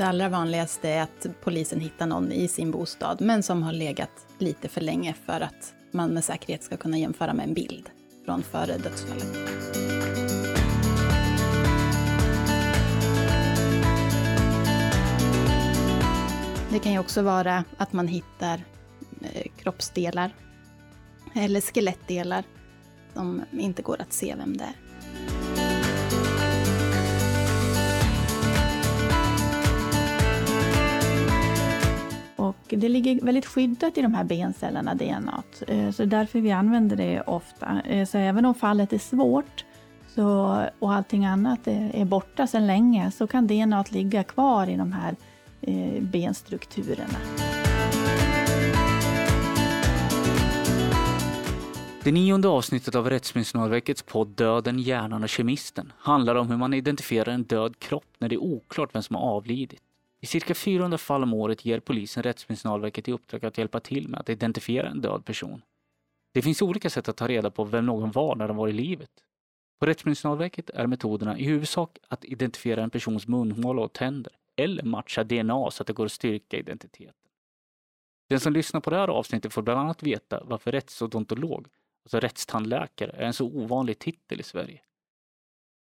Det allra vanligaste är att polisen hittar någon i sin bostad, men som har legat lite för länge för att man med säkerhet ska kunna jämföra med en bild från före dödsfallet. Det kan ju också vara att man hittar eh, kroppsdelar eller skelettdelar som inte går att se vem det är. Det ligger väldigt skyddat i de här bencellerna, DNA. Eh, så därför vi använder det ofta. Eh, så även om fallet är svårt så, och allting annat är borta sedan länge så kan DNA ligga kvar i de här eh, benstrukturerna. Det nionde avsnittet av Rättsmedicinalverkets podd Döden, hjärnan och kemisten handlar om hur man identifierar en död kropp när det är oklart vem som har avlidit. I cirka 400 fall om året ger polisen Rättsmedicinalverket i uppdrag att hjälpa till med att identifiera en död person. Det finns olika sätt att ta reda på vem någon var när de var i livet. På Rättsmedicinalverket är metoderna i huvudsak att identifiera en persons munhåla och tänder eller matcha DNA så att det går att styrka identiteten. Den som lyssnar på det här avsnittet får bland annat veta varför rättsodontolog, alltså rättstandläkare, är en så ovanlig titel i Sverige.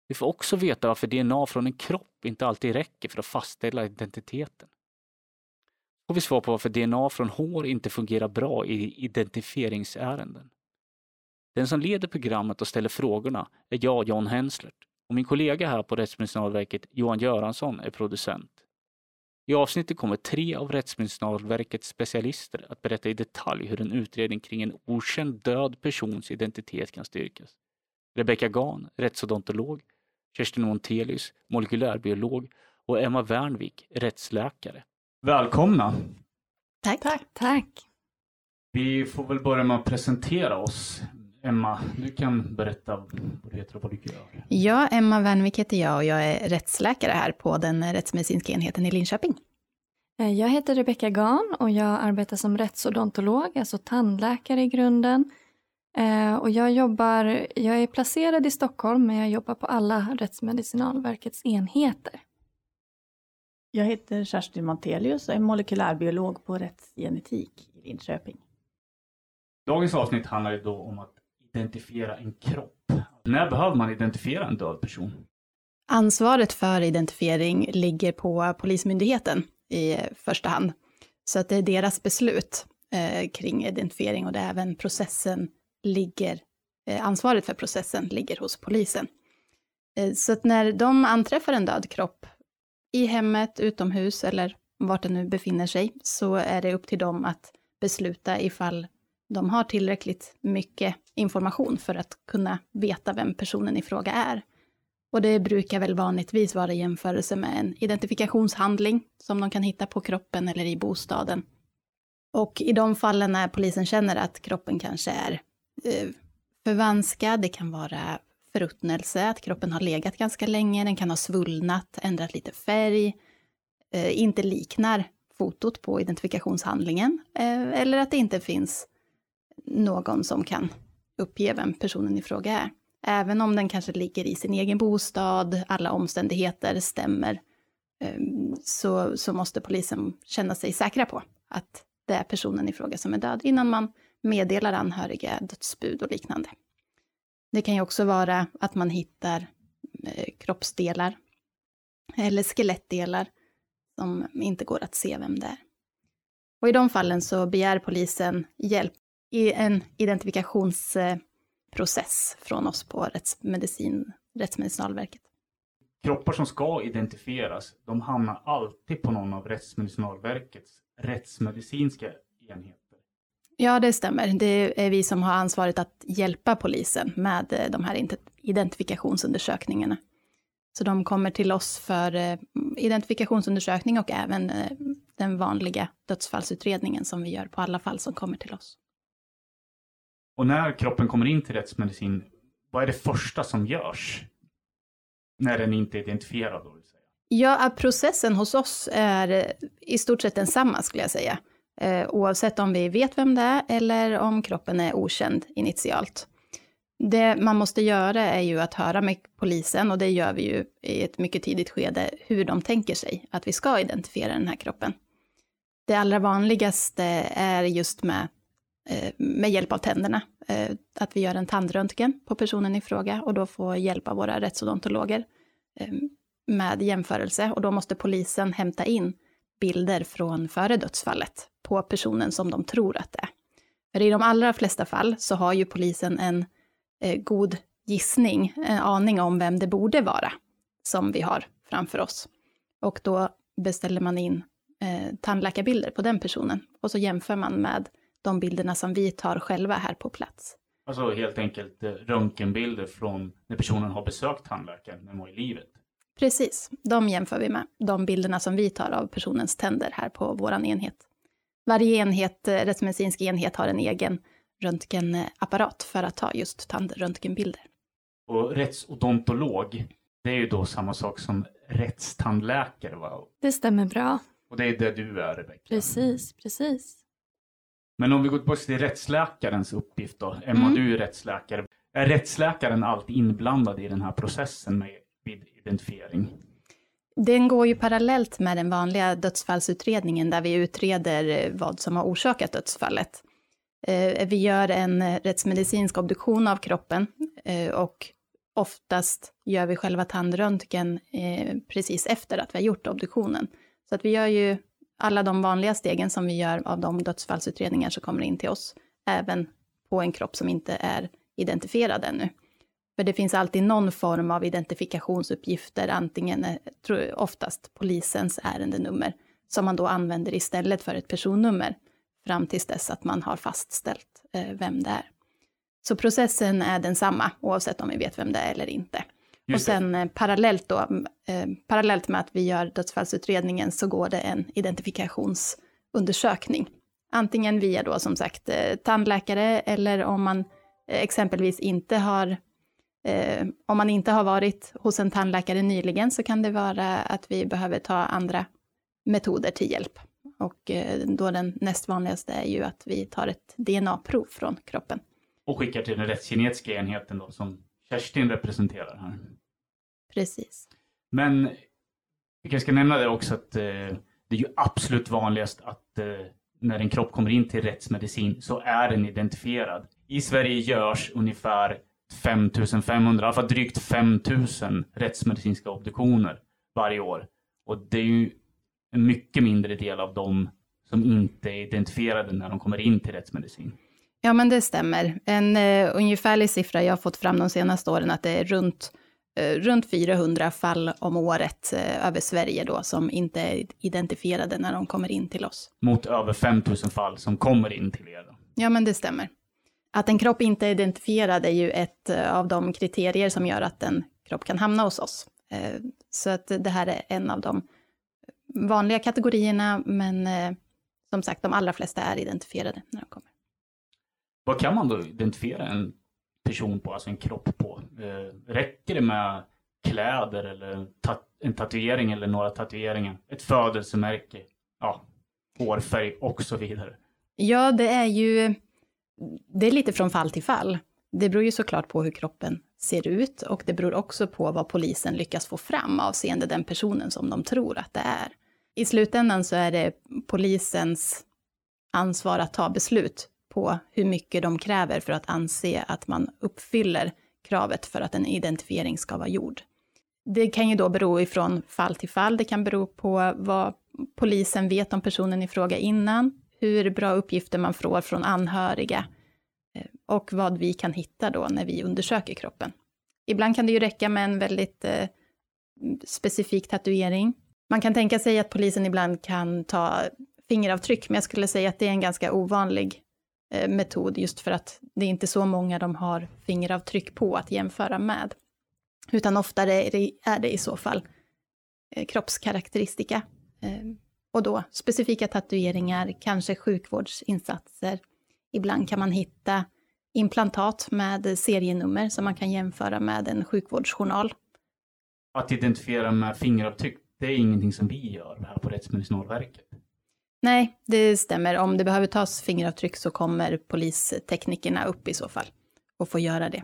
Vi får också veta varför DNA från en kropp inte alltid räcker för att fastställa identiteten. Får vi svar på varför DNA från hår inte fungerar bra i identifieringsärenden. Den som leder programmet och ställer frågorna är jag, John Henslert, och min kollega här på Rättsmedicinalverket, Johan Göransson, är producent. I avsnittet kommer tre av Rättsmedicinalverkets specialister att berätta i detalj hur en utredning kring en okänd död persons identitet kan styrkas. Rebecka Gahn, rättsodontolog, Kerstin Montelius, molekylärbiolog och Emma Wernvik, rättsläkare. Välkomna! Tack. Tack. Tack. Vi får väl börja med att presentera oss. Emma, du kan berätta vad du heter och vad du gör. Ja, Emma Wernvik heter jag och jag är rättsläkare här på den rättsmedicinska enheten i Linköping. Eh, Jag heter Rebecka Gahn och jag arbetar som rättsodontolog, alltså tandläkare i grunden. Eh, Och jag, jobbar, jag är placerad i Stockholm men jag jobbar på alla Rättsmedicinalverkets enheter. Jag heter Kerstin Montelius och är molekylärbiolog på rättsgenetik i Linköping. Dagens avsnitt handlar ju då om att identifiera en kropp. När behöver man identifiera en död person? Ansvaret för identifiering ligger på Polismyndigheten i första hand. Så att det är deras beslut eh, kring identifiering och det är även processen ligger, eh, ansvaret för processen ligger hos polisen. Eh, så att när de anträffar en död kropp i hemmet, utomhus eller vart den nu befinner sig, så är det upp till dem att besluta ifall de har tillräckligt mycket information för att kunna veta vem personen i fråga är. Och det brukar väl vanligtvis vara i jämförelse med en identifikationshandling som de kan hitta på kroppen eller i bostaden. Och i de fallen när polisen känner att kroppen kanske är Eh, förvanska, det kan vara förruttnelse, att kroppen har legat ganska länge, den kan ha svullnat, ändrat lite färg, eh, inte liknar fotot på identifikationshandlingen, eh, eller att det inte finns någon som kan uppge vem personen i fråga är. Även om den kanske ligger i sin egen bostad, alla omständigheter stämmer, så, så måste polisen känna sig säkra på att det är personen i fråga som är död innan man meddelar anhöriga dödsbud och liknande. Det kan ju också vara att man hittar eh, kroppsdelar eller skelettdelar som inte går att se vem det är. Och i de fallen så begär polisen hjälp i en identifikationsprocess från oss på rättsmedicin, Rättsmedicinalverket. Kroppar som ska identifieras, de hamnar alltid på någon av Rättsmedicinalverkets rättsmedicinska enheter. Ja, det stämmer. Det är vi som har ansvaret att hjälpa polisen med eh, de här ident- identifikationsundersökningarna. Så de kommer till oss för eh, identifikationsundersökning och även eh, den vanliga dödsfallsutredningen som vi gör på alla fall som kommer till oss. Och när kroppen kommer in till rättsmedicin, vad är det första som görs? När den inte är identifierad då? Vill säga. Ja, processen hos oss är i stort sett densamma skulle jag säga. Eh, oavsett om vi vet vem det är eller om kroppen är okänd initialt. Det man måste göra är ju att höra med polisen och det gör vi ju i ett mycket tidigt skede hur de tänker sig att vi ska identifiera den här kroppen. Det allra vanligaste är just med, eh, med hjälp av tänderna. Eh, att vi gör en tandröntgen på personen i fråga och då får hjälp av våra rättsodontologer med jämförelse och då måste polisen hämta in bilder från före dödsfallet på personen som de tror att det är. För i de allra flesta fall så har ju polisen en eh, god gissning, en aning om vem det borde vara som vi har framför oss. Och då beställer man in eh, tandläkarbilder på den personen och så jämför man med de bilderna som vi tar själva här på plats. Alltså helt enkelt eh, röntgenbilder från när personen har besökt tandläkaren när de var i livet. Precis, de jämför vi med de bilderna som vi tar av personens tänder här på vår enhet. Varje enhet, eh, rättsmedicinsk enhet har en egen röntgenapparat för att ta just tandröntgenbilder. Och rättsodontolog, det är ju då samma sak som rättstandläkare va? Det stämmer bra. Och det är det du är Rebecka? Precis, precis. Men om vi går tillbaka till rättsläkarens uppgift då. Emma, Mm. du är rättsläkare. Är rättsläkaren alltid inblandad i den här processen med vid identifiering? Den går ju parallellt med den vanliga dödsfallsutredningen där vi utreder eh, vad som har orsakat dödsfallet. Eh, vi gör en eh, rättsmedicinsk obduktion av kroppen och oftast gör vi själva tandröntgen precis efter att vi har gjort obduktionen. Så att vi gör ju alla de vanliga stegen som vi gör av de dödsfallsutredningar som kommer in till oss, även på en kropp som inte är identifierad ännu. För det finns alltid någon form av identifikationsuppgifter, antingen eh, oftast polisens ärendenummer, som man då använder istället för ett personnummer, fram tills dess att man har fastställt eh, vem det är. Så processen är densamma, oavsett om vi vet vem det är eller inte. Och Just sen eh, parallellt, då, eh, parallellt med att vi gör dödsfallsutredningen så går det en identifikationsundersökning. Antingen via då som sagt eh, tandläkare eller om man eh, exempelvis inte har Eh, om man inte har varit hos en tandläkare nyligen så kan det vara att vi behöver ta andra metoder till hjälp. Och eh, då den näst vanligaste är ju att vi tar ett DNA-prov från kroppen. Och skickar till den rättsgenetiska enheten då som Kerstin representerar här. Precis. Men kanske ska nämna det också att eh, det är ju absolut vanligast att eh, när en kropp kommer in till rättsmedicin så är den identifierad. I Sverige görs ungefär 5500, i alla fall drygt 5000 rättsmedicinska obduktioner varje år. Och det är ju en mycket mindre del av dem som inte är identifierade när de kommer in till rättsmedicin. Ja, men det stämmer. En uh, ungefärlig siffra jag har fått fram de senaste åren att det är runt, eh, runt 400 fall om året eh, över Sverige då som inte är identifierade när de kommer in till oss. Mot över 5000 fall som kommer in till er. Då. Ja, men det stämmer. Att en kropp inte är identifierad är ju ett eh, av de kriterier som gör att en kropp kan hamna hos oss. Eh, Så att det här är en av de vanliga kategorierna, men eh, som sagt, de allra flesta är identifierade när de kommer. Vad kan man då identifiera en person på, alltså en kropp på? Räcker det med kläder eller en tatuering eller några tatueringar? Ett födelsemärke? Ja, hårfärg och så vidare. Ja, det är ju, det är lite från fall till fall. Det beror ju såklart på hur kroppen ser ut och det beror också på vad polisen lyckas få fram avseende den personen som de tror att det är. I slutändan så är det polisens ansvar att ta beslut på hur mycket de kräver för att anse att man uppfyller kravet för att en identifiering ska vara gjord. Det kan ju då bero ifrån fall till fall. Det kan bero på vad polisen vet om personen i fråga innan, hur bra uppgifter man får från anhöriga eh, och vad vi kan hitta då när vi undersöker kroppen. Ibland kan det ju räcka med en väldigt eh, specifik tatuering. Man kan tänka sig att polisen ibland kan ta fingeravtryck, men jag skulle säga att det är en ganska ovanlig eh, metod, just för att det är inte så många de har fingeravtryck på att jämföra med. Utan oftare är det, är det i så fall eh, kroppskaraktäristika. Eh, och då specifika tatueringar, kanske sjukvårdsinsatser. Ibland kan man hitta implantat med serienummer som man kan jämföra med en sjukvårdsjournal. Att identifiera med fingeravtryck, det är ingenting som vi gör här på Rättsmedicinalverket. Nej, det stämmer. Om det behöver tas fingeravtryck så kommer polisteknikerna upp i så fall och får göra det.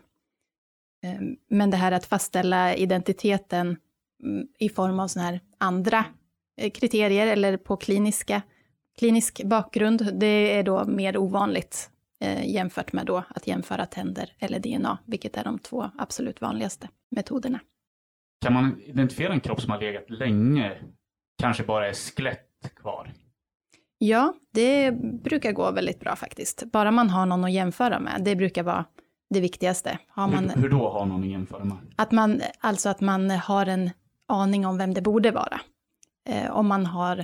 Ehm, men det här att fastställa identiteten mm, i form av sådana här andra kriterier eller på kliniska, klinisk bakgrund, det är då mer ovanligt eh, jämfört med då att jämföra tänder eller DNA, vilket är de två absolut vanligaste metoderna. Kan man identifiera en kropp som har legat länge, kanske bara är skelett kvar? Ja, det brukar gå väldigt bra faktiskt. Bara man har någon att jämföra med, det brukar vara det viktigaste. Har man, hur, hur då har någon att jämföra med? Att man, alltså att man har en aning om vem det borde vara. Eh, om man har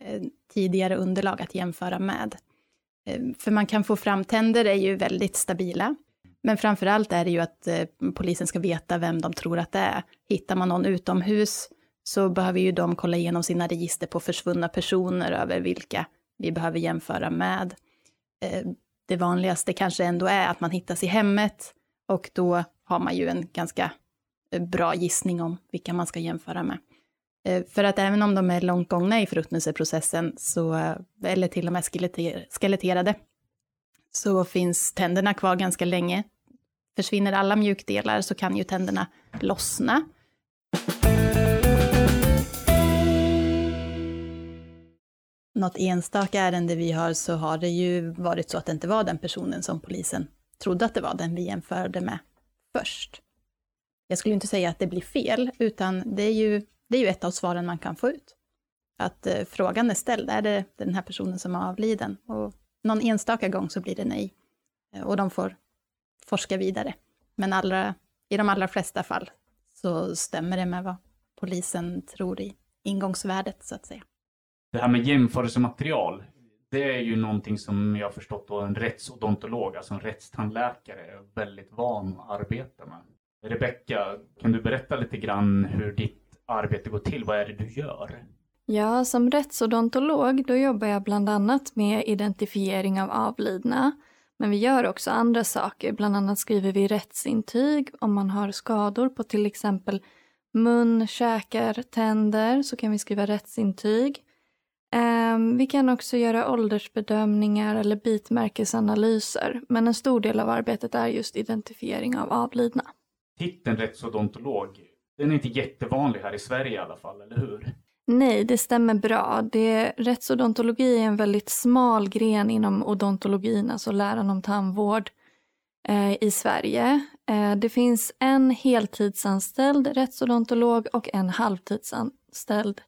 eh, tidigare underlag att jämföra med. Eh, för man kan få fram, tänder är ju väldigt stabila. Men framför allt är det ju att eh, polisen ska veta vem de tror att det är. Hittar man någon utomhus så behöver ju de kolla igenom sina register på försvunna personer över vilka vi behöver jämföra med. Eh, det vanligaste kanske ändå är att man hittas i hemmet och då har man ju en ganska eh, bra gissning om vilka man ska jämföra med. Eh, för att även om de är långt gångna i förruttnelseprocessen, så, eh, eller till och med skeletterade, så finns tänderna kvar ganska länge. Försvinner alla mjukdelar så kan ju tänderna lossna något enstaka ärende vi har så har det ju varit så att det inte var den personen som polisen trodde att det var, den vi jämförde med först. Jag skulle inte säga att det blir fel, utan det är ju, det är ju ett av svaren man kan få ut. Att eh, frågan är ställd, är det den här personen som är avliden? Och någon enstaka gång så blir det nej. Eh, och de får forska vidare. Men allra, i de allra flesta fall så stämmer det med vad polisen tror i ingångsvärdet, så att säga det här med jämförelsematerial, det är ju någonting som jag har förstått då en rättsodontolog, alltså en rättstandläkare, är väldigt van att arbeta med. Rebecka, kan du berätta lite grann hur ditt arbete går till? Vad är det du gör? Ja, som rättsodontolog då jobbar jag bland annat med identifiering av avlidna. Men vi gör också andra saker, bland annat skriver vi rättsintyg om man har skador på till exempel mun, käkar, tänder så kan vi skriva rättsintyg. Um, vi kan också göra åldersbedömningar eller bitmärkesanalyser, men en stor del av arbetet är just identifiering av avlidna. Titeln rättsodontolog, den är inte jättevanlig här i Sverige i alla fall, eller hur? Nej, det stämmer bra. Det, rättsodontologi är en väldigt smal gren inom odontologin, alltså läran om tandvård eh, i Sverige. Eh, det finns en heltidsanställd rättsodontolog och en halvtidsanställd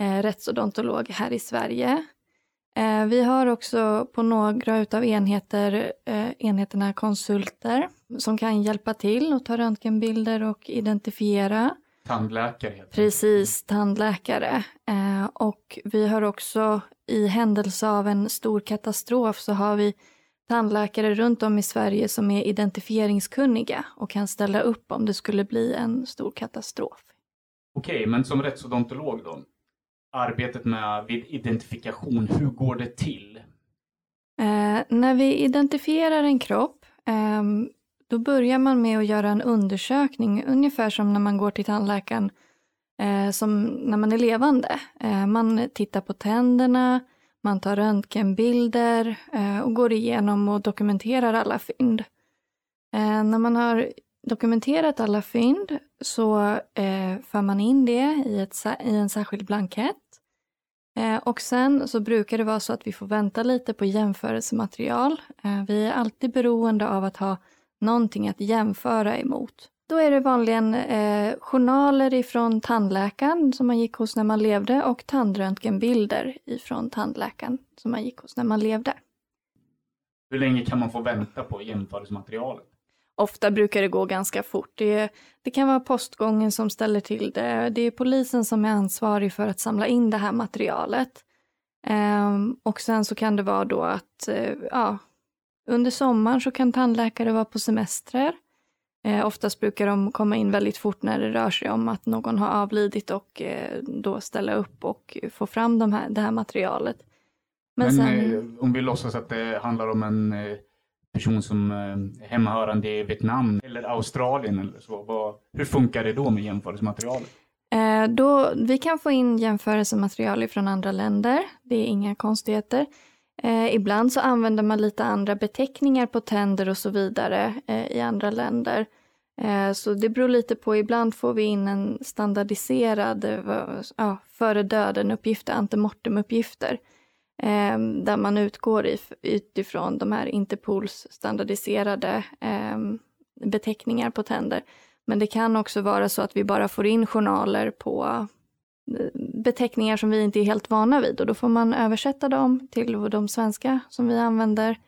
eh, rättsodontolog här i Sverige. Eh, vi har också på några utav enheter, eh, enheterna konsulter som kan hjälpa till och ta röntgenbilder och identifiera. Tandläkare? Precis, tandläkare. Eh, och vi har också i händelse av en stor katastrof så har vi tandläkare runt om i Sverige som är identifieringskunniga och kan ställa upp om det skulle bli en stor katastrof. Okej, men som rättsodontolog då? Arbetet med vid identifikation, hur går det till? Eh, när vi identifierar en kropp, eh, då börjar man med att göra en undersökning, ungefär som när man går till tandläkaren eh, som när man är levande. Eh, man tittar på tänderna, man tar röntgenbilder eh, och går igenom och dokumenterar alla fynd. Eh, när man har dokumenterat alla fynd så eh, för man in det i, ett, i en särskild blankett. Eh, och sen så brukar det vara så att vi får vänta lite på jämförelsematerial. Eh, vi är alltid beroende av att ha någonting att jämföra emot. Då är det vanligen eh, journaler ifrån tandläkaren som man gick hos när man levde och tandröntgenbilder ifrån tandläkaren som man gick hos när man levde. Hur länge kan man få vänta på jämförelsematerialet? Ofta brukar det gå ganska fort. Det, det, kan vara postgången som ställer till det. Det är polisen som är ansvarig för att samla in det här materialet. Um, och sen så kan det vara då att uh, ja, under sommaren så kan tandläkare vara på semestrar. Uh, oftast brukar de komma in väldigt fort när det rör sig om att någon har avlidit och uh, då ställa upp och få fram de här, det här materialet. Men, Men sen... om vi låtsas att det handlar om en person som eh, är hemmahörande i Vietnam eller Australien eller så. Vad, hur funkar det då med jämförelsematerialet? Eh, då, vi kan få in jämförelsematerial från andra länder. Det är inga konstigheter. Eh, ibland så använder man lite andra beteckningar på tänder och så vidare eh, i andra länder. Eh, så det beror lite på, ibland får vi in en standardiserad eh, ja, före döden-uppgifter, antemortem-uppgifter, eh, där man utgår utifrån de här Interpols standardiserade ehm, beteckningar på tänder. Men det kan också vara så att vi bara får in journaler på eh, beteckningar som vi inte är helt vana vid och då får man översätta dem till de svenska som vi använder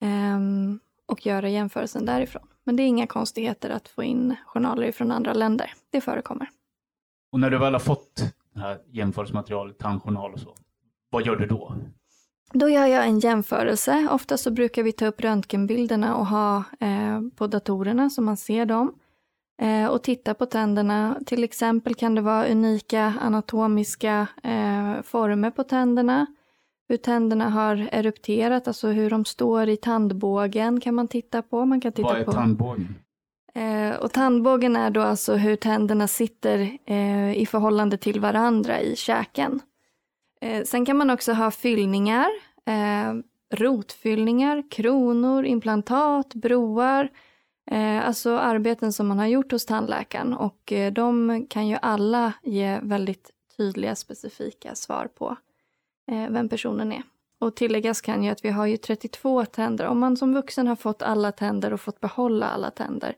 ehm, och göra jämförelsen därifrån. Men det är inga konstigheter att få in journaler från andra länder. Det förekommer. Och när du väl har fått det här jämförelsematerialet, tandjournal och så, vad gör du då? Då gör jag en jämförelse. Ofta så brukar vi ta upp röntgenbilderna och ha eh, på datorerna så man ser dem. Eh, och titta på tänderna. Till exempel kan det vara unika anatomiska eh, former på tänderna hur tänderna har erupterat, alltså hur de står i tandbågen kan man titta på. Man kan titta Vad är på. tandbågen? Eh, och tandbågen är då alltså hur tänderna sitter eh, i förhållande till varandra i käken. Eh, sen kan man också ha fyllningar, eh, rotfyllningar, kronor, implantat, broar. Eh, alltså arbeten som man har gjort hos tandläkaren och eh, de kan ju alla ge väldigt tydliga specifika svar på eh, vem personen är. Och tilläggas kan ju att vi har ju 32 tänder. Om man som vuxen har fått alla tänder och fått behålla alla tänder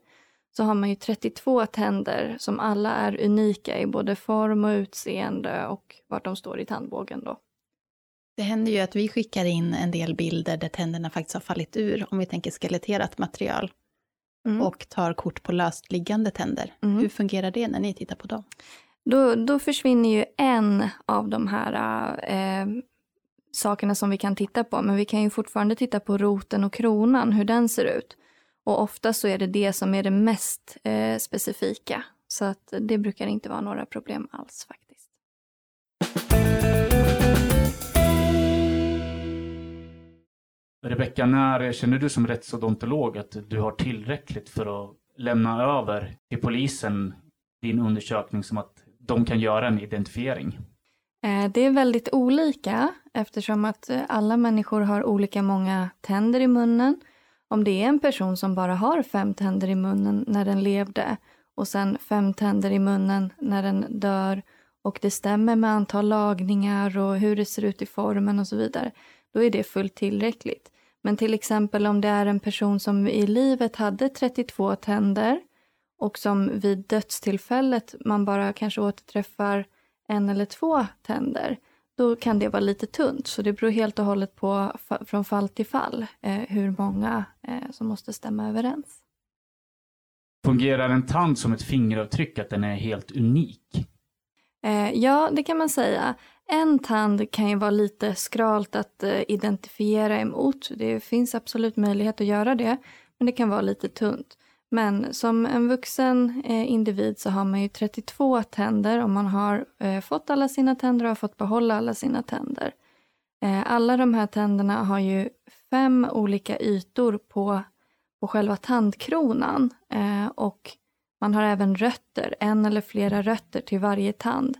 så har man ju 32 tänder som alla är unika i både form och utseende och vart de står i tandbågen då. Det händer ju att vi skickar in en del bilder där tänderna faktiskt har fallit ur, om vi tänker skeletterat material, mm. och tar kort på löst liggande tänder. Mm. Hur fungerar det när ni tittar på dem? Då, då försvinner ju en av de här eh, sakerna som vi kan titta på, men vi kan ju fortfarande titta på roten och kronan, hur den ser ut. Och ofta så är det det som är det mest eh, specifika, så att det brukar inte vara några problem alls faktiskt. Rebecka, när känner du som rättsodontolog att du har tillräckligt för att lämna över till polisen din undersökning som att de kan göra en identifiering? Eh, det är väldigt olika eftersom att alla människor har olika många tänder i munnen. Om det är en person som bara har fem tänder i munnen när den levde och sen fem tänder i munnen när den dör och det stämmer med antal lagningar och hur det ser ut i formen och så vidare, då är det fullt tillräckligt. Men till exempel om det är en person som i livet hade 32 tänder och som vid dödstillfället man bara kanske återträffar en eller två tänder, då kan det vara lite tunt. Så det beror helt och hållet på från fall till fall eh, hur många eh, som måste stämma överens. Fungerar en tand som ett fingeravtryck, att den är helt unik? Eh, ja, det kan man säga. En tand kan ju vara lite skralt att eh, identifiera emot. Det finns absolut möjlighet att göra det, men det kan vara lite tunt. Men som en vuxen eh, individ så har man ju 32 tänder och man har eh, fått alla sina tänder och har fått behålla alla sina tänder. Eh, alla de här tänderna har ju fem olika ytor på, på själva tandkronan eh, och man har även rötter, en eller flera rötter till varje tand.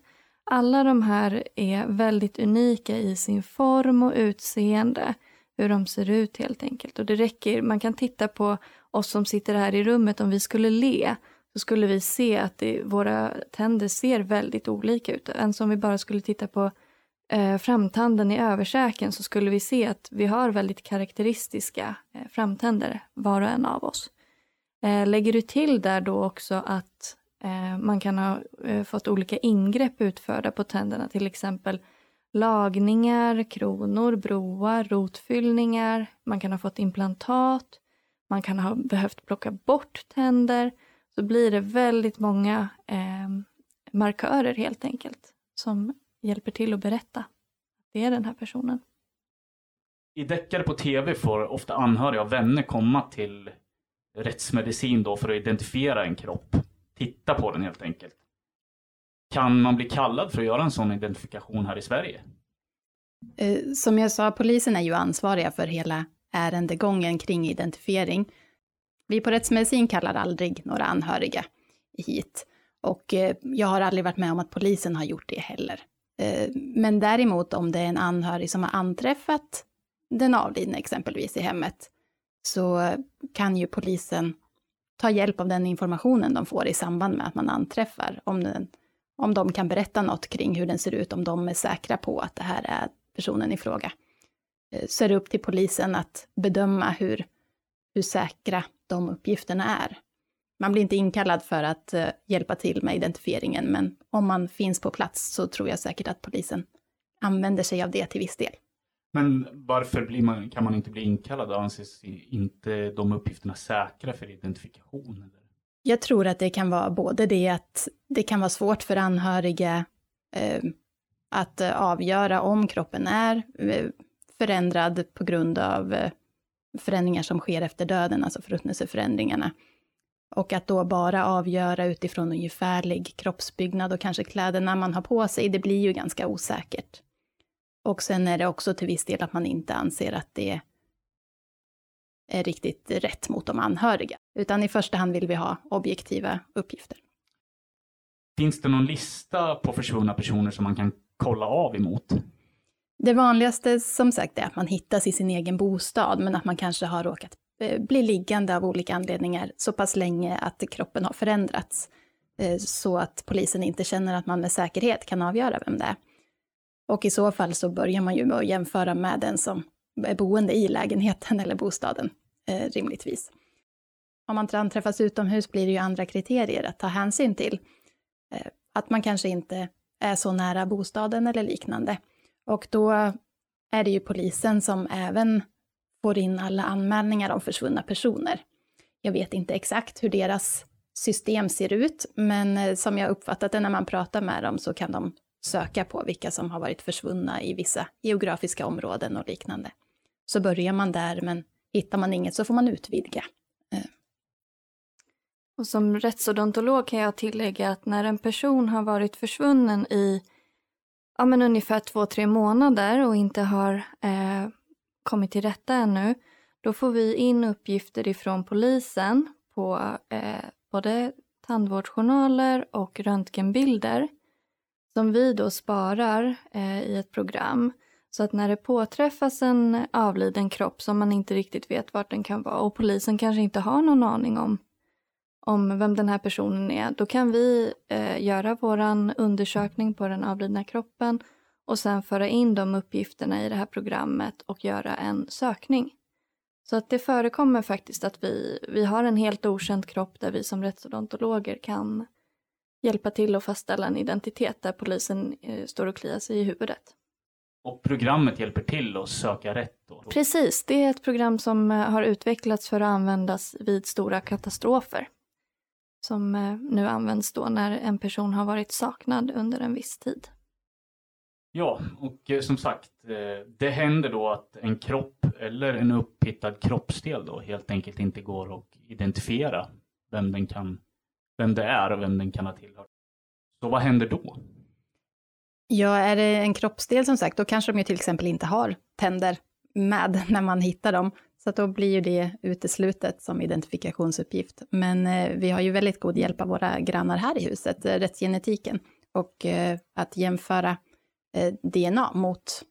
Alla de här är väldigt unika i sin form och utseende, hur de ser ut helt enkelt. Och det räcker, man kan titta på oss som sitter här i rummet, om vi skulle le så skulle vi se att det, våra tänder ser väldigt olika ut. Än som vi bara skulle titta på eh, framtanden i översäken så skulle vi se att vi har väldigt karaktäristiska eh, framtänder, var och en av oss. Eh, lägger du till där då också att eh, man kan ha eh, fått olika ingrepp utförda på tänderna, till exempel lagningar, kronor, broar, rotfyllningar, man kan ha fått implantat, man kan ha behövt plocka bort tänder, så blir det väldigt många eh, markörer helt enkelt som hjälper till att berätta att det är den här personen. I deckare på tv får ofta anhöriga och vänner komma till rättsmedicin då för att identifiera en kropp. Titta på den helt enkelt. Kan man bli kallad för att göra en sån identifikation här i Sverige? Eh, som jag sa, polisen är ju ansvariga för hela ärendegången kring identifiering. Vi på rättsmedicin kallar aldrig några anhöriga hit. Och eh, jag har aldrig varit med om att polisen har gjort det heller. Eh, men däremot om det är en anhörig som har anträffat den avlidne exempelvis i hemmet, så kan ju polisen ta hjälp av den informationen de får i samband med att man anträffar. Om, den, om de kan berätta något kring hur den ser ut, om de är säkra på att det här är personen i fråga. Eh, så är det upp till polisen att bedöma hur, hur säkra de uppgifterna är. Man blir inte inkallad för att eh, hjälpa till med identifieringen, men om man finns på plats så tror jag säkert att polisen använder sig av det till viss del. Men varför blir man, kan man inte bli inkallad anses inte de uppgifterna säkra för identifikation? Jag tror att det kan vara både det att det kan vara svårt för anhöriga eh, att eh, avgöra om kroppen är eh, förändrad på grund av eh, förändringar som sker efter döden, alltså förruttnelseförändringarna. Och att då bara avgöra utifrån ungefärlig kroppsbyggnad och kanske kläderna man har på sig, det blir ju ganska osäkert. Och sen är det också till viss del att man inte anser att det är riktigt rätt mot de anhöriga, utan i första hand vill vi ha objektiva uppgifter. Finns det någon lista på försvunna personer som man kan kolla av emot? Det vanligaste som sagt är att man hittas i sin egen bostad, men att man kanske har råkat eh, bli liggande av olika anledningar så pass länge att kroppen har förändrats, eh, så att polisen inte känner att man med säkerhet kan avgöra vem det är. Och i så fall så börjar man ju med att jämföra med den som är boende i lägenheten eller bostaden, eh, rimligtvis. Om man anträffas utomhus blir det ju andra kriterier att ta hänsyn till. Eh, att man kanske inte är så nära bostaden eller liknande. Och då är det ju polisen som även får in alla anmälningar om försvunna personer. Jag vet inte exakt hur deras system ser ut, men eh, som jag uppfattat det när man pratar med dem så kan de söka på vilka som har varit försvunna i vissa geografiska områden och liknande. Så börjar man där, men hittar man inget så får man utvidga. Eh. Och som rättsodontolog kan jag tillägga att när en person har varit försvunnen i ja, men ungefär två, tre månader och inte har eh, kommit till rätta ännu, då får vi in uppgifter ifrån polisen på eh, både tandvårdsjournaler och röntgenbilder som vi då sparar eh, i ett program. Så att när det påträffas en avliden kropp som man inte riktigt vet vart den kan vara och polisen kanske inte har någon aning om, om vem den här personen är, då kan vi eh, göra vår undersökning på den avlidna kroppen och sen föra in de uppgifterna i det här programmet och göra en sökning. Så att det förekommer faktiskt att vi, vi har en helt okänd kropp där vi som rättsodontologer kan hjälpa till att fastställa en identitet där polisen eh, står och kliar sig i huvudet. Och programmet hjälper till att söka rätt? Då? Precis, det är ett program som eh, har utvecklats för att användas vid stora katastrofer. Som eh, nu används då när en person har varit saknad under en viss tid. Ja, och som sagt, det händer då att en kropp eller en upphittad kroppsdel då helt enkelt inte går att identifiera vem den kan vem det är och vem den kan ha tillhört. Så vad händer då? Ja, är det en kroppsdel som sagt, då kanske de ju till exempel inte har tänder med när man hittar dem. Så då blir ju det uteslutet som identifikationsuppgift. Men eh, vi har ju väldigt god hjälp av våra grannar här i huset, eh, rättsgenetiken. Och eh, att jämföra eh, DNA mot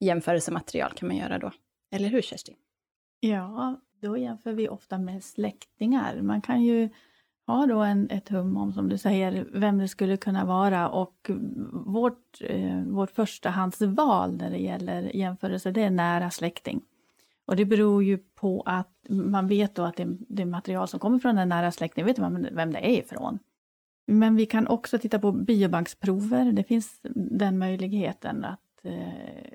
jämförelsematerial kan man göra då. Eller hur Kerstin? Ja, då jämför vi ofta med släktingar. Man kan ju ha då en, ett hum om, som du säger, vem det skulle kunna vara och vårt, eh, vårt förstahandsval när det gäller jämförelse, det är nära släkting. Och det beror ju på att man vet då att det, det material som kommer från den nära släktingen, vet man vem det är ifrån. Men vi kan också titta på biobanksprover, det finns den möjligheten att eh,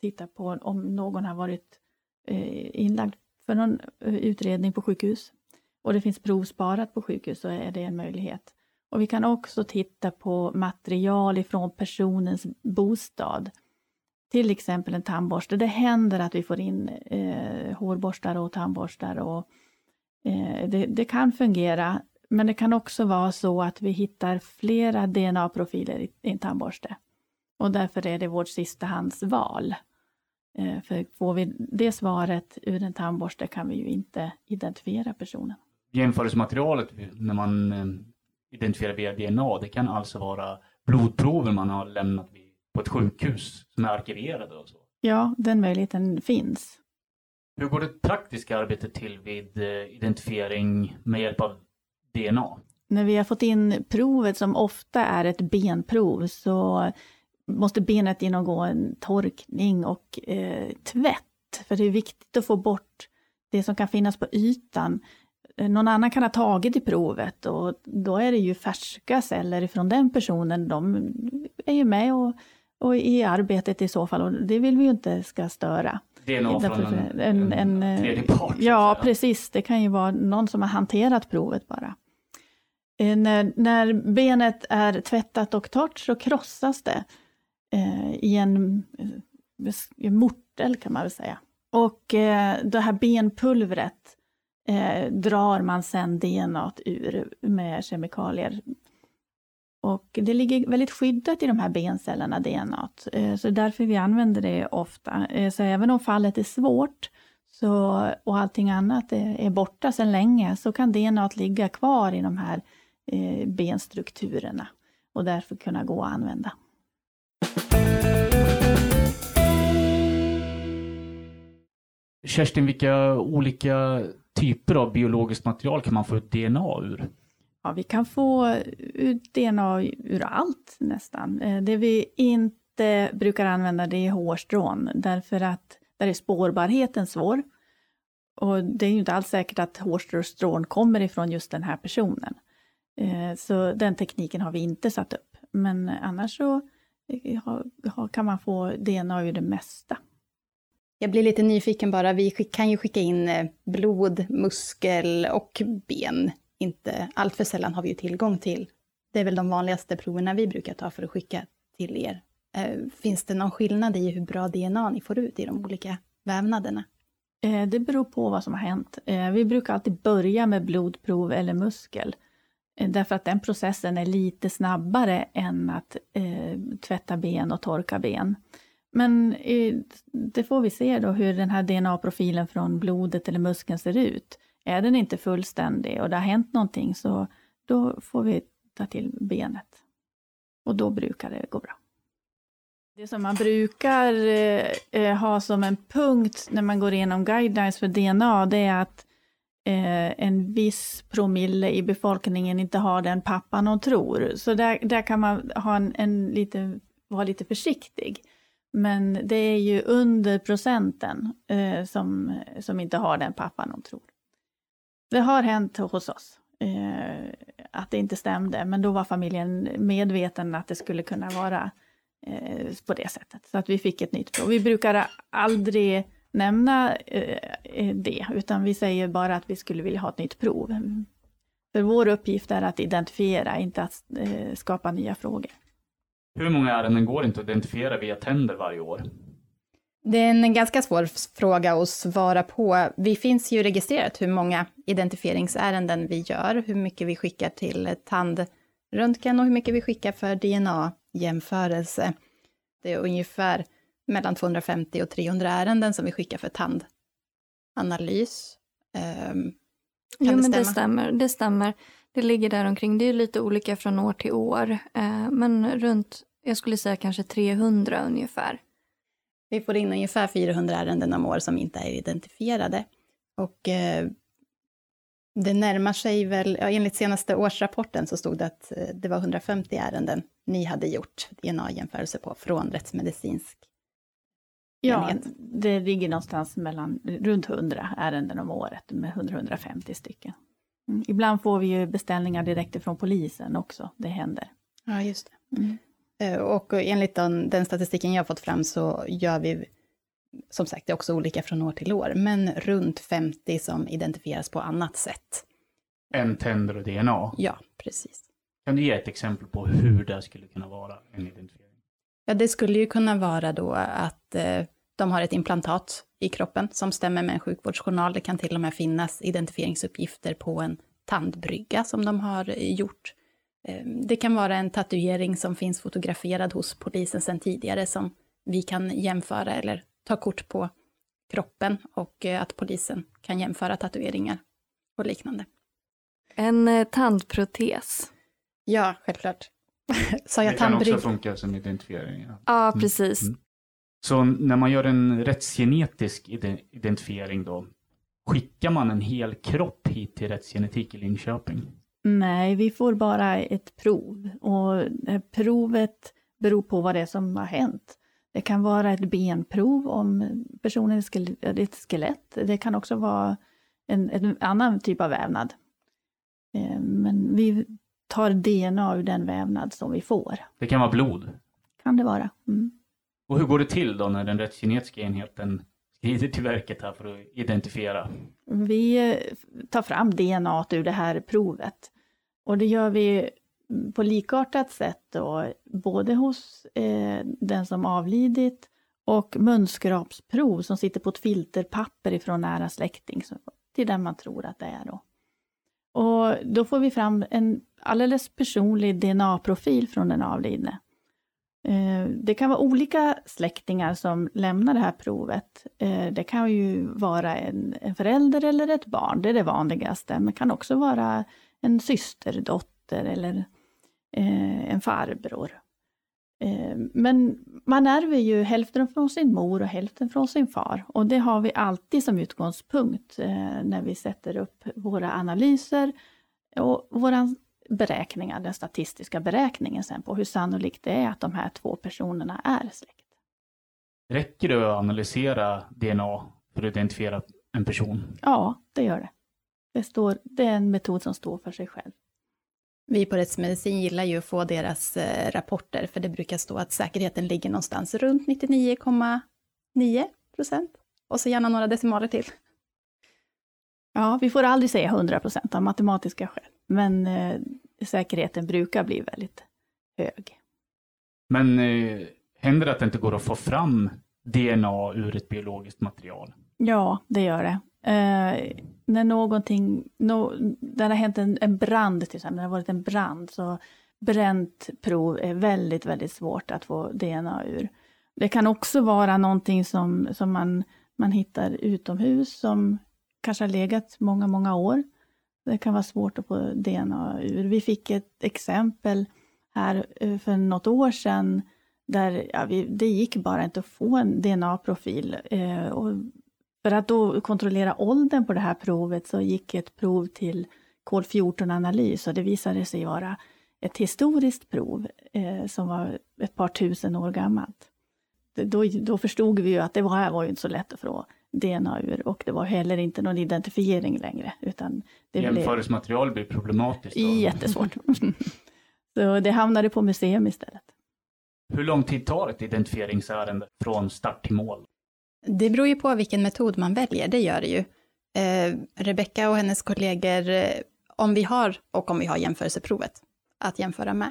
titta på om någon har varit eh, inlagd för någon eh, utredning på sjukhus och det finns provsparat på sjukhus så är det en möjlighet. Och vi kan också titta på material ifrån personens bostad. Till exempel en tandborste. Det händer att vi får in eh, hårborstar och tandborstar och eh, det, det, kan fungera. Men det kan också vara så att vi hittar flera DNA-profiler i, i en tandborste. Och därför är det vårt sistahandsval. Eh, för får vi det svaret ur en tandborste kan vi ju inte identifiera personen jämförelsematerialet när man eh, identifierar via DNA, det kan alltså vara blodprover man har lämnat på ett sjukhus som är arkiverade och så? Ja, den möjligheten finns. Hur går det praktiska arbetet till vid eh, identifiering med hjälp av DNA? När vi har fått in provet som ofta är ett benprov så måste benet genomgå en torkning och eh, tvätt. För det är viktigt att få bort det som kan finnas på ytan. Eh, någon annan kan ha tagit i provet och då är det ju färska celler från den personen. De är ju med och, och i arbetet i så fall och det vill vi ju inte ska störa. DNA från en, en, en, en tredje part? Ja, precis. Det kan ju vara någon som har hanterat provet bara. Eh, när, när benet är tvättat och torrt så krossas det eh, i en, eh, en mortel kan man väl säga. Och eh, det här benpulvret eh, drar man sen DNA ur med kemikalier. Och det ligger väldigt skyddat i de här bencellerna, DNA. Eh, så därför vi använder det ofta. Eh, så även om fallet är svårt så, och allting annat är, är borta sedan länge så kan DNA ligga kvar i de här eh, benstrukturerna och därför kunna gå att använda. Kerstin, vilka olika typer av biologiskt material kan man få ut DNA ur? Ja, vi kan få ut DNA ur allt nästan. Eh, det vi inte brukar använda det är hårstrån därför att där är spårbarheten svår. Och det är ju inte alls säkert att hårstrån kommer ifrån just den här personen. Eh, så den tekniken har vi inte satt upp. Men annars så eh, kan man få DNA ur det mesta. Jag blir lite nyfiken bara, vi kan ju skicka in eh, blod, muskel och ben. Inte allt för sällan har vi ju tillgång till. Det är väl de vanligaste proverna vi brukar ta för att skicka till er. Eh, finns det någon skillnad i hur bra DNA ni får ut i de olika vävnaderna? Eh, det beror på vad som har hänt. Vi brukar alltid börja med blodprov eller muskel. Därför att den processen är lite snabbare än att eh, tvätta ben och torka ben. Men eh, det får vi se då hur den här DNA-profilen från blodet eller muskeln ser ut. Är den inte fullständig och det har hänt någonting så då får vi ta till benet. Och då brukar det gå bra. Det som man brukar eh, eh ha som en punkt när man går igenom guidelines för DNA, det är att eh, en viss promille i befolkningen inte har den pappan de tror. Så där, där kan man ha en, en lite, vara lite försiktig. Men det är ju under procenten eh, som, som inte har den pappan de tror. Det har hänt hos oss eh, att det inte stämde, men då var familjen medveten att det skulle kunna vara eh, på det sättet. Så att vi fick ett nytt prov. Vi brukar aldrig nämna eh, eh det, utan vi säger bara att vi skulle vilja ha ett nytt prov. För vår uppgift är att identifiera, inte att eh, skapa nya frågor. Hur många ärenden går inte att identifiera via tänder varje år? Det är en ganska svår fråga att svara på. Vi finns ju registrerat hur många identifieringsärenden vi gör, hur mycket vi skickar till tandröntgen och hur mycket vi skickar för DNA-jämförelse. Det är ungefär mellan 250 och 300 ärenden som vi skickar för tandanalys. Um, jo, det men det stämmer. Det stämmer. Det ligger där omkring. Det är lite olika från år till år, eh, men runt, jag skulle säga kanske 300 ungefär. Vi får in ungefär 400 ärenden om år som inte är identifierade. Och eh, det närmar sig väl, ja, enligt senaste årsrapporten så stod det att eh, det var 150 ärenden ni hade gjort DNA-jämförelse på från rättsmedicinsk Ja, det ligger någonstans mellan runt 100 ärenden om året med 100-150 stycken. Mm. Ibland får vi ju beställningar direkt från polisen också, det händer. Ja, just det. Mm. Eh, och enligt den, den statistiken jag fått fram så gör vi, som sagt, det är också olika från år till år, men runt 50 som identifieras på annat sätt. Än tänder och DNA? Ja, precis. Kan du ge ett exempel på hur det skulle kunna vara en identifiering? Ja, det skulle ju kunna vara då att eh, de har ett implantat i kroppen som stämmer med en sjukvårdsjournal. Det kan till och med finnas identifieringsuppgifter på en tandbrygga som de har eh, gjort. Eh, det kan vara en tatuering som finns fotograferad hos polisen sedan tidigare som vi kan jämföra eller ta kort på kroppen och eh, att polisen kan jämföra tatueringar och liknande. En tandprotes. Ja, självklart. Sa jag det tandbrygg? kan också funka som identifiering. Ja, ja precis. Mm. Så när man gör en rättsgenetisk identifiering då, skickar man en hel kropp hit till rättsgenetik i Linköping? Nej, vi får bara ett prov och provet beror på vad det är som har hänt. Det kan vara ett benprov om personen är ett skelett. Det kan också vara en, en annan typ av vävnad. Eh, men vi tar DNA ur den vävnad som vi får. Det kan vara blod? Kan det vara. Mm. Och hur går det till då när den rättsgenetiska enheten skrider till verket här för att identifiera? Vi eh, tar fram DNA ur det här provet. Och det gör vi på likartat sätt då, både hos eh, den som avlidit och munskrapsprov som sitter på ett filterpapper ifrån nära släkting till den man tror att det är. Då. Och då får vi fram en alldeles personlig DNA-profil från den avlidne. Eh, det kan vara olika släktingar som lämnar det här provet. Eh, det kan ju vara en, förälder eller ett barn, det är det vanligaste. Men det kan också vara en systerdotter eller eh, en farbror. Men man ärver ju hälften från sin mor och hälften från sin far. Och det har vi alltid som utgångspunkt när vi sätter upp våra analyser och våran beräkningar, den statistiska beräkningen sen på hur sannolikt det är att de här två personerna är släkt. Räcker det att analysera DNA för att identifiera en person? Ja, det gör det. Det, står, det är en metod som står för sig själv. Vi på rättsmedicin gillar ju att få deras eh, rapporter, för det brukar stå att säkerheten ligger någonstans runt 99,9 procent. Och så gärna några decimaler till. Ja, vi får aldrig säga 100 procent av matematiska skäl, men eh, säkerheten brukar bli väldigt hög. Men eh, händer det att det inte går att få fram DNA ur ett biologiskt material? Ja, det gör det. Eh, när någonting, no, det har hänt en, en brand till exempel, det har varit en brand, så bränt prov är väldigt, väldigt svårt att få DNA ur. Det kan också vara någonting som, som man, man hittar utomhus som kanske har legat många, många år. Det kan vara svårt att få DNA ur. Vi fick ett exempel här eh, för något år sedan där ja, vi, det gick bara inte att få en DNA-profil. Eh, och för att då kontrollera åldern på det här provet så gick ett prov till kol-14-analys. och det visade sig vara ett historiskt prov eh, som var ett par tusen år gammalt. Då, då förstod vi ju att det var, var ju inte så lätt att få DNA ur och det var heller inte någon identifiering längre. Utan det Jämförelsematerial blir problematiskt? Då. Jättesvårt. så det hamnade på museum istället. Hur lång tid tar ett identifieringsärende från start till mål? Det beror ju på vilken metod man väljer, det gör det ju. Eh, Rebecka och hennes kollegor, eh, om vi har, och om vi har jämförelseprovet att jämföra med.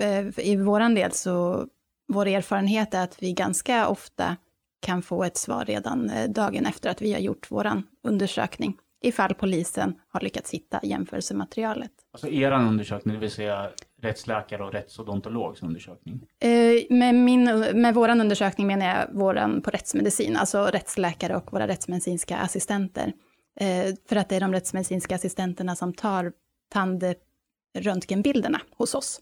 Eh, I våran del så, vår erfarenhet är att vi ganska ofta kan få ett svar redan eh, dagen efter att vi har gjort vår undersökning, ifall polisen har lyckats hitta jämförelsematerialet. Alltså er undersökning, det vill säga rättsläkare och rättsodontologs undersökning? Eh, med, min, med vår undersökning menar jag vår på rättsmedicin, alltså rättsläkare och våra rättsmedicinska assistenter. Eh, för att det är de rättsmedicinska assistenterna som tar tandröntgenbilderna hos oss.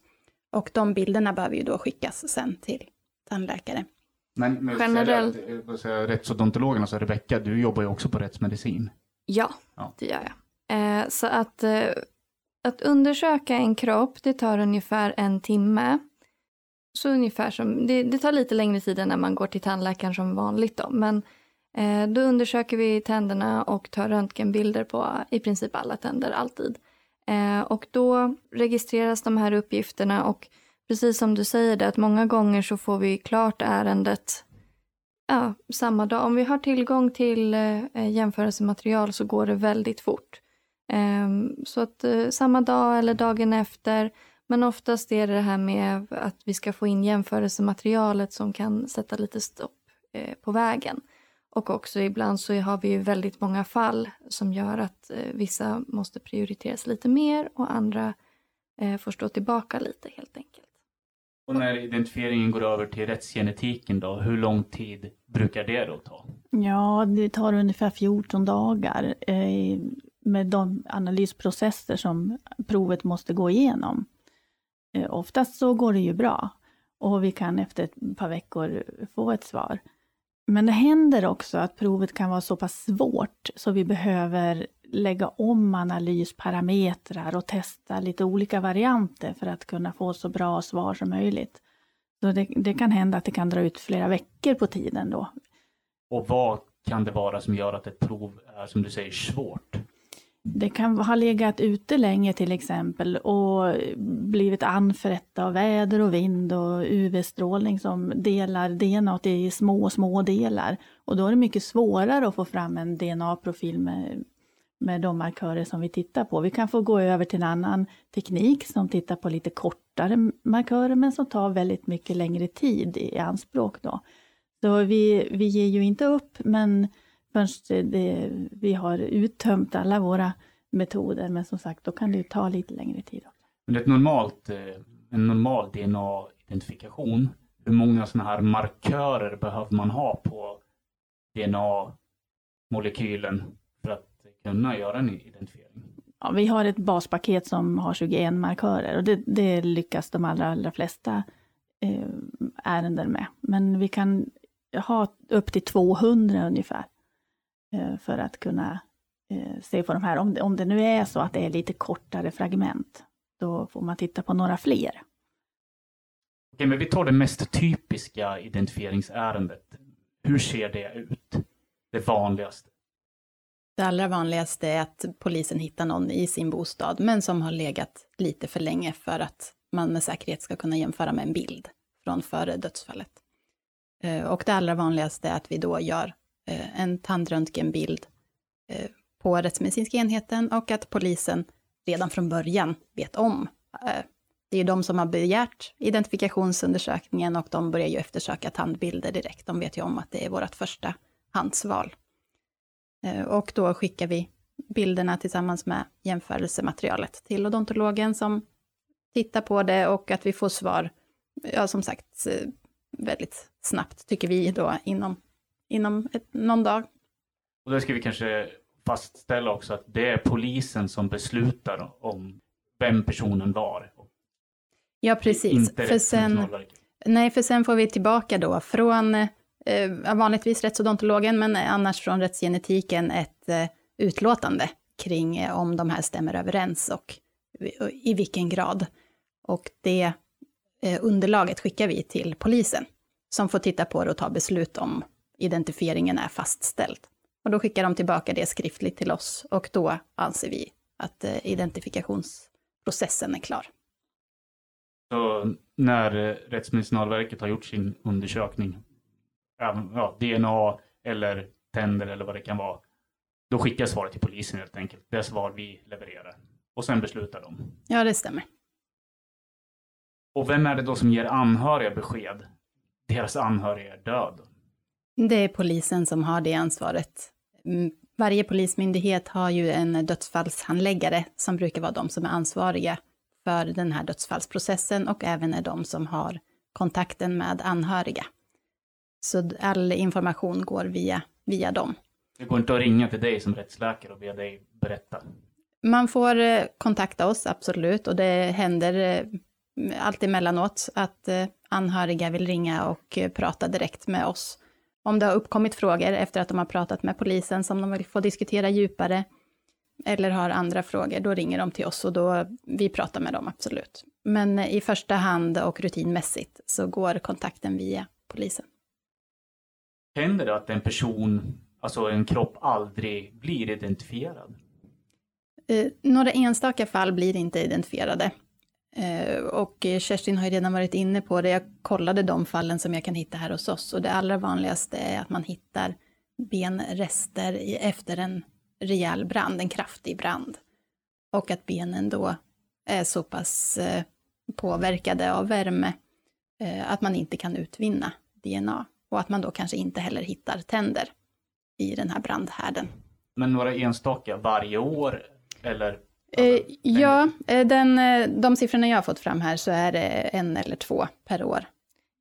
Och de bilderna behöver ju då skickas sen till tandläkare. Men, men Generellt... rättsodontologen, alltså Rebecka, du jobbar ju också på rättsmedicin. Ja, ja. det gör jag. Eh, så att, eh, att undersöka en kropp, det tar ungefär en timme. Så ungefär som, det, det, tar lite längre tid än när man går till tandläkaren som vanligt då. Men eh, då undersöker vi tänderna och tar röntgenbilder på i princip alla tänder, alltid. Eh, och då registreras de här uppgifterna och precis som du säger det, att många gånger så får vi klart ärendet ja, samma dag. Om vi har tillgång till eh, jämförelsematerial så går det väldigt fort. Eh, så att eh, samma dag eller dagen efter. Men oftast är det det här med att vi ska få in jämförelsematerialet som kan sätta lite stopp eh, på vägen. Och också ibland så har vi ju väldigt många fall som gör att eh, vissa måste prioriteras lite mer och andra eh, får stå tillbaka lite helt enkelt. Och när identifieringen går över till rättsgenetiken då, hur lång tid brukar det då ta? Ja, det tar ungefär 14 dagar eh, med de analysprocesser som provet måste gå igenom. Eh, oftast så går det ju bra och vi kan efter ett par veckor få ett svar. Men det händer också att provet kan vara så pass svårt så vi behöver lägga om analysparametrar och testa lite olika varianter för att kunna få så bra svar som möjligt. Så det, det kan hända att det kan dra ut flera veckor på tiden då. Och vad kan det vara som gör att ett prov är, som du säger, svårt? Det kan ha legat ute länge till exempel och blivit anfrätt av väder och vind och UV-strålning som delar DNA i små, små delar. Och då är det mycket svårare att få fram en DNA-profil med, med de markörer som vi tittar på. Vi kan få gå över till en annan teknik som tittar på lite kortare markörer men som tar väldigt mycket längre tid i anspråk. Då. Så vi, vi ger ju inte upp men förrän det, vi har uttömt alla våra metoder. Men som sagt, då kan det ta lite längre tid. Men ett normalt, eh, en normal DNA-identifikation, hur många sådana här markörer behöver man ha på DNA-molekylen för att kunna göra en identifiering? Ja, vi har ett baspaket som har 21 markörer och det, det lyckas de allra, allra flesta eh, ärenden med. Men vi kan ha upp till 200 ungefär. Eh, för att kunna eh, se på de här. Om det, om det nu är så att det är lite kortare fragment, då får man titta på några fler. Okej, men vi tar det mest typiska identifieringsärendet. Hur ser det ut? Det vanligaste? Det allra vanligaste är att polisen hittar någon i sin bostad, men som har legat lite för länge för att man med säkerhet ska kunna jämföra med en bild från före dödsfallet. Eh, och det allra vanligaste är att vi då gör Eh, en tandröntgenbild eh, på rättsmedicinska enheten och att polisen redan från början vet om. Eh, det är ju de som har begärt identifikationsundersökningen och de börjar ju eftersöka tandbilder direkt. De vet ju om att det är vårt första handsval. Och då skickar vi bilderna tillsammans med jämförelsematerialet till odontologen som tittar på det och att vi får svar, ja som sagt, väldigt snabbt tycker vi då inom inom ett, någon dag. Och då ska vi kanske fastställa också att det är polisen som beslutar om vem personen var. Ja, precis. För sen, nej, för sen får vi tillbaka då från eh, vanligtvis rättsodontologen, men annars från rättsgenetiken ett eh, utlåtande kring eh, om de här stämmer överens och i vilken grad. Och det eh, underlaget skickar vi till polisen som får titta på det och ta beslut om identifieringen är fastställd. Och då skickar de tillbaka det skriftligt till oss och då anser vi att eh, identifikationsprocessen är klar. Så när eh, Rättsmedicinalverket har gjort sin undersökning, ja, DNA eller tänder eller vad det kan vara, då skickas svaret till polisen helt enkelt. Det svar vi levererar. Och sen beslutar de. Ja, det stämmer. Och vem är det då som ger anhöriga besked? Deras anhöriga är död. Det är polisen som har det ansvaret. Mm, varje polismyndighet har ju en dödsfallshandläggare som brukar vara de som är ansvariga för den här dödsfallsprocessen och även är de som har kontakten med anhöriga. Så all information går via, via dem. Det går inte att ringa till dig som rättsläkare och be dig berätta? Man får eh, kontakta oss, absolut, och det händer eh, allt emellanåt att eh, anhöriga vill ringa och prata direkt med oss om det har uppkommit frågor efter att de har pratat med polisen som de vill få diskutera djupare, eller har andra frågor, då ringer de till oss och då vi pratar med dem, absolut. Men i första hand och rutinmässigt så går kontakten via polisen. Händer det att en person, alltså en kropp, aldrig blir identifierad? Eh, några enstaka fall blir inte identifierade. Eh, och Kerstin har ju redan varit inne på det, jag kollade de fallen som jag kan hitta här hos oss och det allra vanligaste är att man hittar benrester efter en rejäl brand, en kraftig brand. Och att benen då är så pass eh, påverkade av värme eh, att man inte kan utvinna DNA och att man då kanske inte heller hittar tänder i den här brandhärden. Men några enstaka varje år eller Eh, ja, eh, den, eh, de siffrorna jag har fått fram här så är det en eller två per år.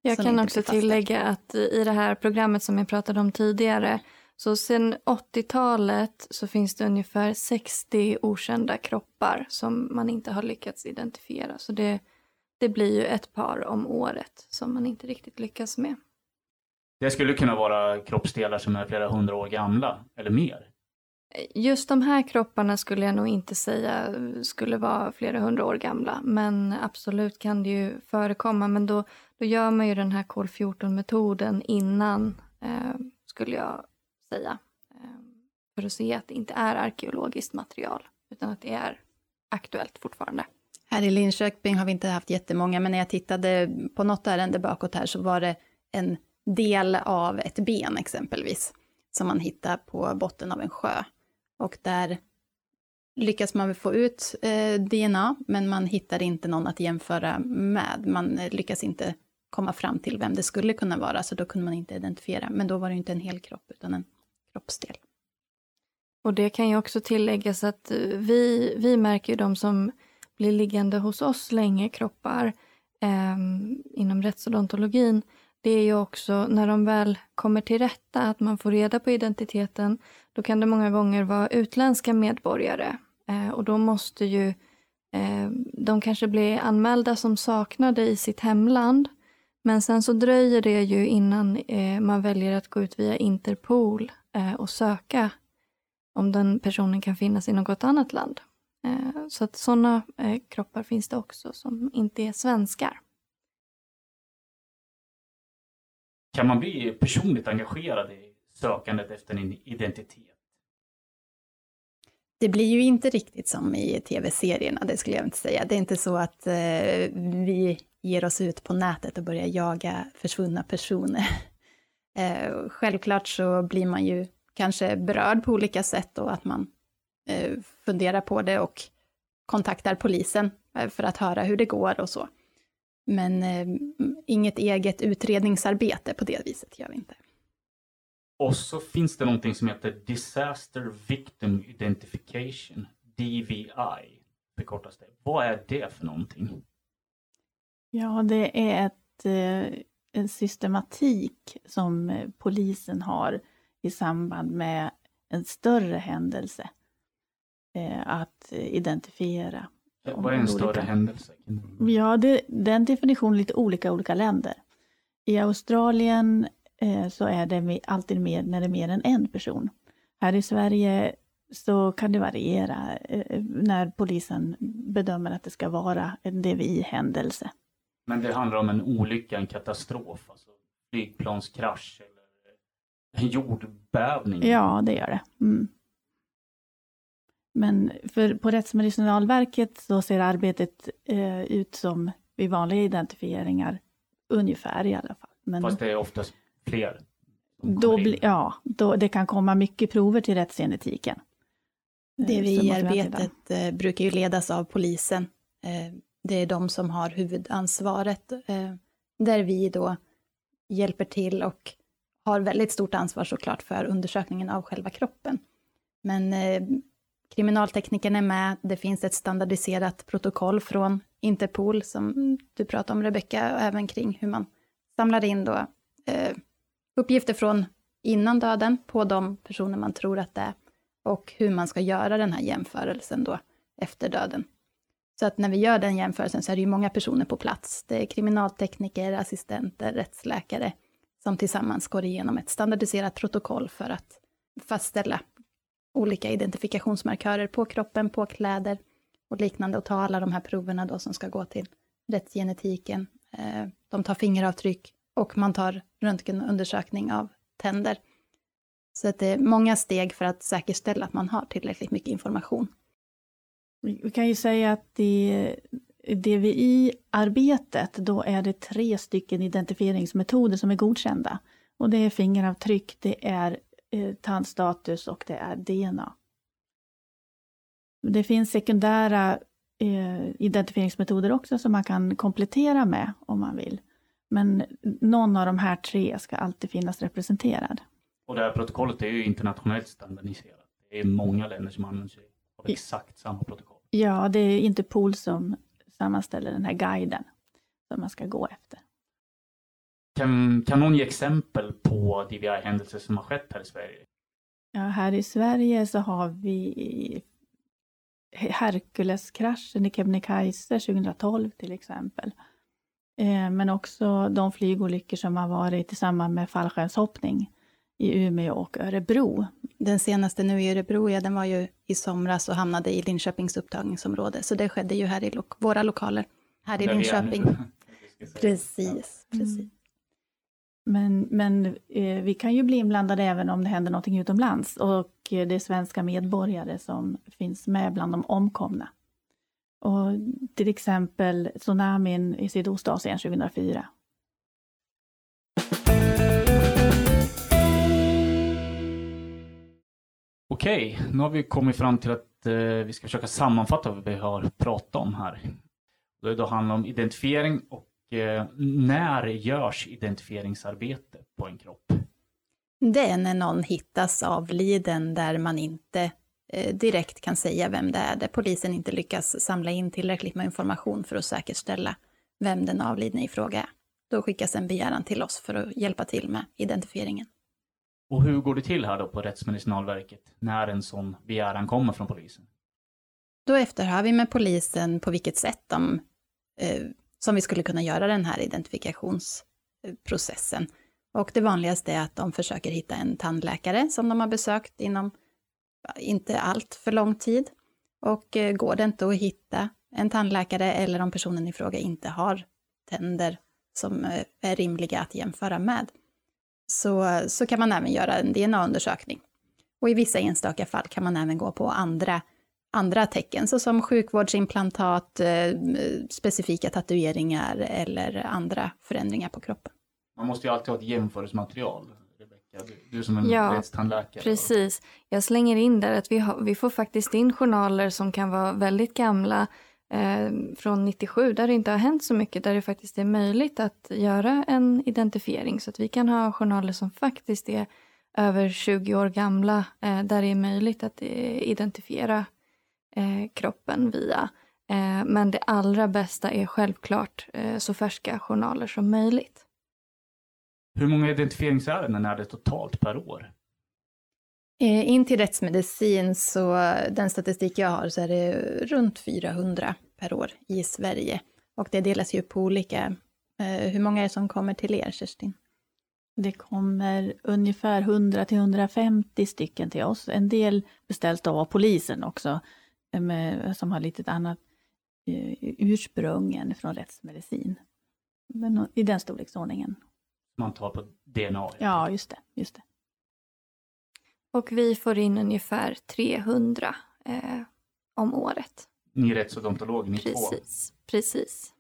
Jag kan också tillägga att i det här programmet som jag pratade om tidigare, så sedan 80-talet så finns det ungefär 60 okända kroppar som man inte har lyckats identifiera. Så det, det blir ju ett par om året som man inte riktigt lyckas med. Det skulle kunna vara kroppsdelar som är flera hundra år gamla eller mer. Just de här kropparna skulle jag nog inte säga skulle vara flera hundra år gamla. Men absolut kan det ju förekomma. Men då, då gör man ju den här kol-14-metoden innan, eh, skulle jag säga. Eh, för att se att det inte är arkeologiskt material, utan att det är aktuellt fortfarande. Här i Linköping har vi inte haft jättemånga, men när jag tittade på något ärende bakåt här så var det en del av ett ben exempelvis, som man hittar på botten av en sjö. Och där lyckas man få ut eh, DNA, men man hittar inte någon att jämföra med. Man eh, lyckas inte komma fram till vem det skulle kunna vara, så då kunde man inte identifiera. Men då var det inte en hel kropp, utan en kroppsdel. Och det kan ju också tilläggas att eh, vi, vi märker ju de som blir liggande hos oss länge, kroppar, eh, inom rättsodontologin, det är ju också när de väl kommer till rätta, att man får reda på identiteten, då kan det många gånger vara utländska medborgare. Eh, och då måste ju eh, de kanske bli anmälda som saknade i sitt hemland. Men sen så dröjer det ju innan eh, man väljer att gå ut via Interpol eh, och söka om den personen kan finnas i något annat land. Eh, så att sådana eh, kroppar finns det också som inte är svenskar. Kan man bli personligt engagerad i sökandet efter en identitet? Det blir ju inte riktigt som i tv-serierna, det skulle jag inte säga. Det är inte så att eh, vi ger oss ut på nätet och börjar jaga försvunna personer. Eh, självklart så blir man ju kanske berörd på olika sätt och att man eh, funderar på det och kontaktar polisen eh, för att höra hur det går och så. Men eh, inget eget utredningsarbete på det viset gör vi inte. Och så finns det någonting som heter Disaster Victim Identification, DVI förkortas det. Vad är det för någonting? Ja, det är ett, eh, en systematik som eh, polisen har i samband med en större händelse eh, att identifiera vad är en större olika... händelse? Ja, det, den definitionen är lite olika i olika länder. I Australien så är det alltid mer när det är mer än en person. Här i Sverige så kan det variera eh, när polisen bedömer att det ska vara en DVI-händelse. Men det handlar om en olycka, en katastrof, alltså flygplanskrasch eller en jordbävning? Ja, det gör det. Mm. Men för på Rättsmedicinalverket så ser arbetet eh, ut som vid vanliga identifieringar, ungefär i alla fall. Men Fast det är oftast fler? Då bli, ja, då, det kan komma mycket prover till rättsgenetiken. Eh, DVI-arbetet eh, brukar ju ledas av polisen. Eh, det är de som har huvudansvaret, eh, där vi då hjälper till och har väldigt stort ansvar såklart för undersökningen av själva kroppen. Men eh, Kriminaltekniken är med, det finns ett standardiserat protokoll från Interpol som du pratade om Rebecka, och även kring hur man samlar in då, eh, uppgifter från innan döden på de personer man tror att det är och hur man ska göra den här jämförelsen då efter döden. Så att när vi gör den jämförelsen så är det ju många personer på plats. Det är kriminaltekniker, assistenter, rättsläkare som tillsammans går igenom ett standardiserat protokoll för att fastställa olika identifikationsmarkörer på kroppen, på kläder och liknande och ta alla de här proverna då som ska gå till rättsgenetiken. Eh, de tar fingeravtryck och man tar röntgenundersökning av tänder. Så att det är många steg för att säkerställa att man har tillräckligt mycket information. Vi kan ju säga att i DVI-arbetet, då är det tre stycken identifieringsmetoder som är godkända. Och det är fingeravtryck, det är eh, tandstatus och det är DNA. Det finns sekundära eh, identifieringsmetoder också som man kan komplettera med om man vill. Men någon av de här tre ska alltid finnas representerad. Och det här protokollet är ju internationellt standardiserat. Det är många länder som använder sig av exakt samma protokoll. Ja, det är Interpol som sammanställer den här guiden som man ska gå efter. Kan, kan någon ge exempel på DVI-händelser som har skett här i Sverige? Ja, här i Sverige så har vi Herkuleskraschen i Kebnekaise 2012 till exempel. Eh, men också de flygolyckor som har varit i samband med fallskärmshoppning i Umeå och Örebro. Den senaste nu i Örebro, ja, den var ju i somras och hamnade i Linköpings upptagningsområde. Så det skedde ju här i lo våra lokaler, här i Där Linköping. Precis, precis. Mm. Men, men eh, vi kan ju bli inblandade även om det händer någonting utomlands och eh, det är svenska medborgare som finns med bland de omkomna. Och till exempel tsunamin i Sydostasien 2004. Okej, nu har vi kommit fram till att eh, vi ska försöka sammanfatta vad vi har pratat om här. Det då handlar om identifiering och eh, när görs identifieringsarbete på en kropp? Det är när någon hittas avliden där man inte direkt kan säga vem det är, där polisen inte lyckas samla in tillräckligt med information för att säkerställa vem den avlidne i fråga är. Då skickas en begäran till oss för att hjälpa till med identifieringen. Och hur går det till här då på Rättsmedicinalverket när en sån begäran kommer från polisen? Då efterhör vi med polisen på vilket sätt de, eh, som vi skulle kunna göra den här identifikationsprocessen. Och det vanligaste är att de försöker hitta en tandläkare som de har besökt inom inte allt för lång tid. Och eh, går det inte att hitta en tandläkare eller om personen i fråga inte har tänder som eh, är rimliga att jämföra med, så, så kan man även göra en DNA-undersökning. Och i vissa enstaka fall kan man även gå på andra, andra tecken, såsom sjukvårdsimplantat, eh, specifika tatueringar eller andra förändringar på kroppen. Man måste ju alltid ha ett jämförelsematerial. Du som en Ja, rättstandläkare. Precis. Jag slänger in där att vi, har, vi får faktiskt in journaler som kan vara väldigt gamla eh, från 97 där det inte har hänt så mycket där det faktiskt är möjligt att göra en identifiering. Så att vi kan ha journaler som faktiskt är över 20 år gamla eh, där det är möjligt att eh, identifiera eh, kroppen via. Eh, men det allra bästa är självklart eh, så färska journaler som möjligt. Hur många identifieringsärenden är det totalt per år? Eh, In till rättsmedicin, så den statistik jag har, så är det runt 400 per år i Sverige. Och det delas ju på olika. eh, Hur många är det som kommer till er, Kerstin? Det kommer ungefär 100 till 150 stycken till oss. En del beställs då av polisen också, eh, med, som har lite annat ursprung än från rättsmedicin. Men i den storleksordningen. Man tar på DNA. Ja, just det. Just det. Och vi får in ungefär 300 eh, om året. Ni är rättsodontolog, ni två. Precis, precis.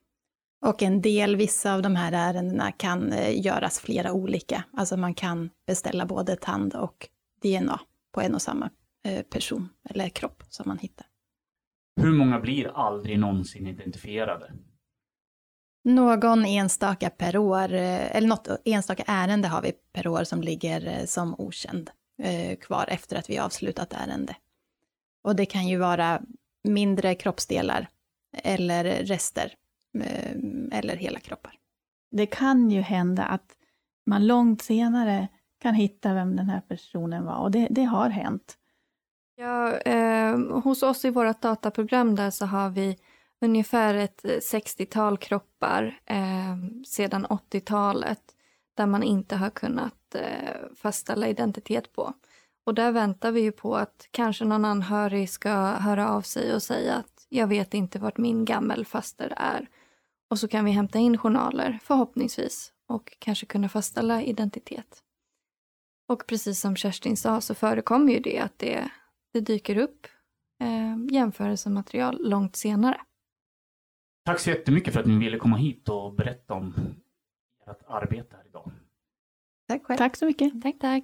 Och en del, vissa av de här ärendena kan eh, göras flera olika. Alltså man kan beställa både tand och DNA på en och samma eh, person eller kropp som man hittar. Hur många blir aldrig någonsin identifierade? Någon enstaka per år, eh, eller något enstaka ärende har vi per år som ligger eh, som okänd eh, kvar efter att vi avslutat ärende. Och det kan ju vara mindre kroppsdelar eller rester eller hela kroppar. Det kan ju hända att man långt senare kan hitta vem den här personen var och det, det har hänt. Ja, eh, hos oss i vårt dataprogram där så har vi ungefär ett eh, 60-tal kroppar eh, sedan 80-talet där man inte har kunnat eh, fastställa identitet på. Och där väntar vi ju på att kanske någon anhörig ska höra av sig och säga att jag vet inte vart min gammelfaster är. Och så kan vi hämta in journaler, förhoppningsvis, och kanske kunna fastställa identitet. Och precis som Kerstin sa så förekommer ju det att det, det dyker upp eh, jämförelsematerial långt senare. Tack så jättemycket för att ni ville komma hit och berätta om ert arbete här idag. Tack själv. Tack så mycket. Tack, tack.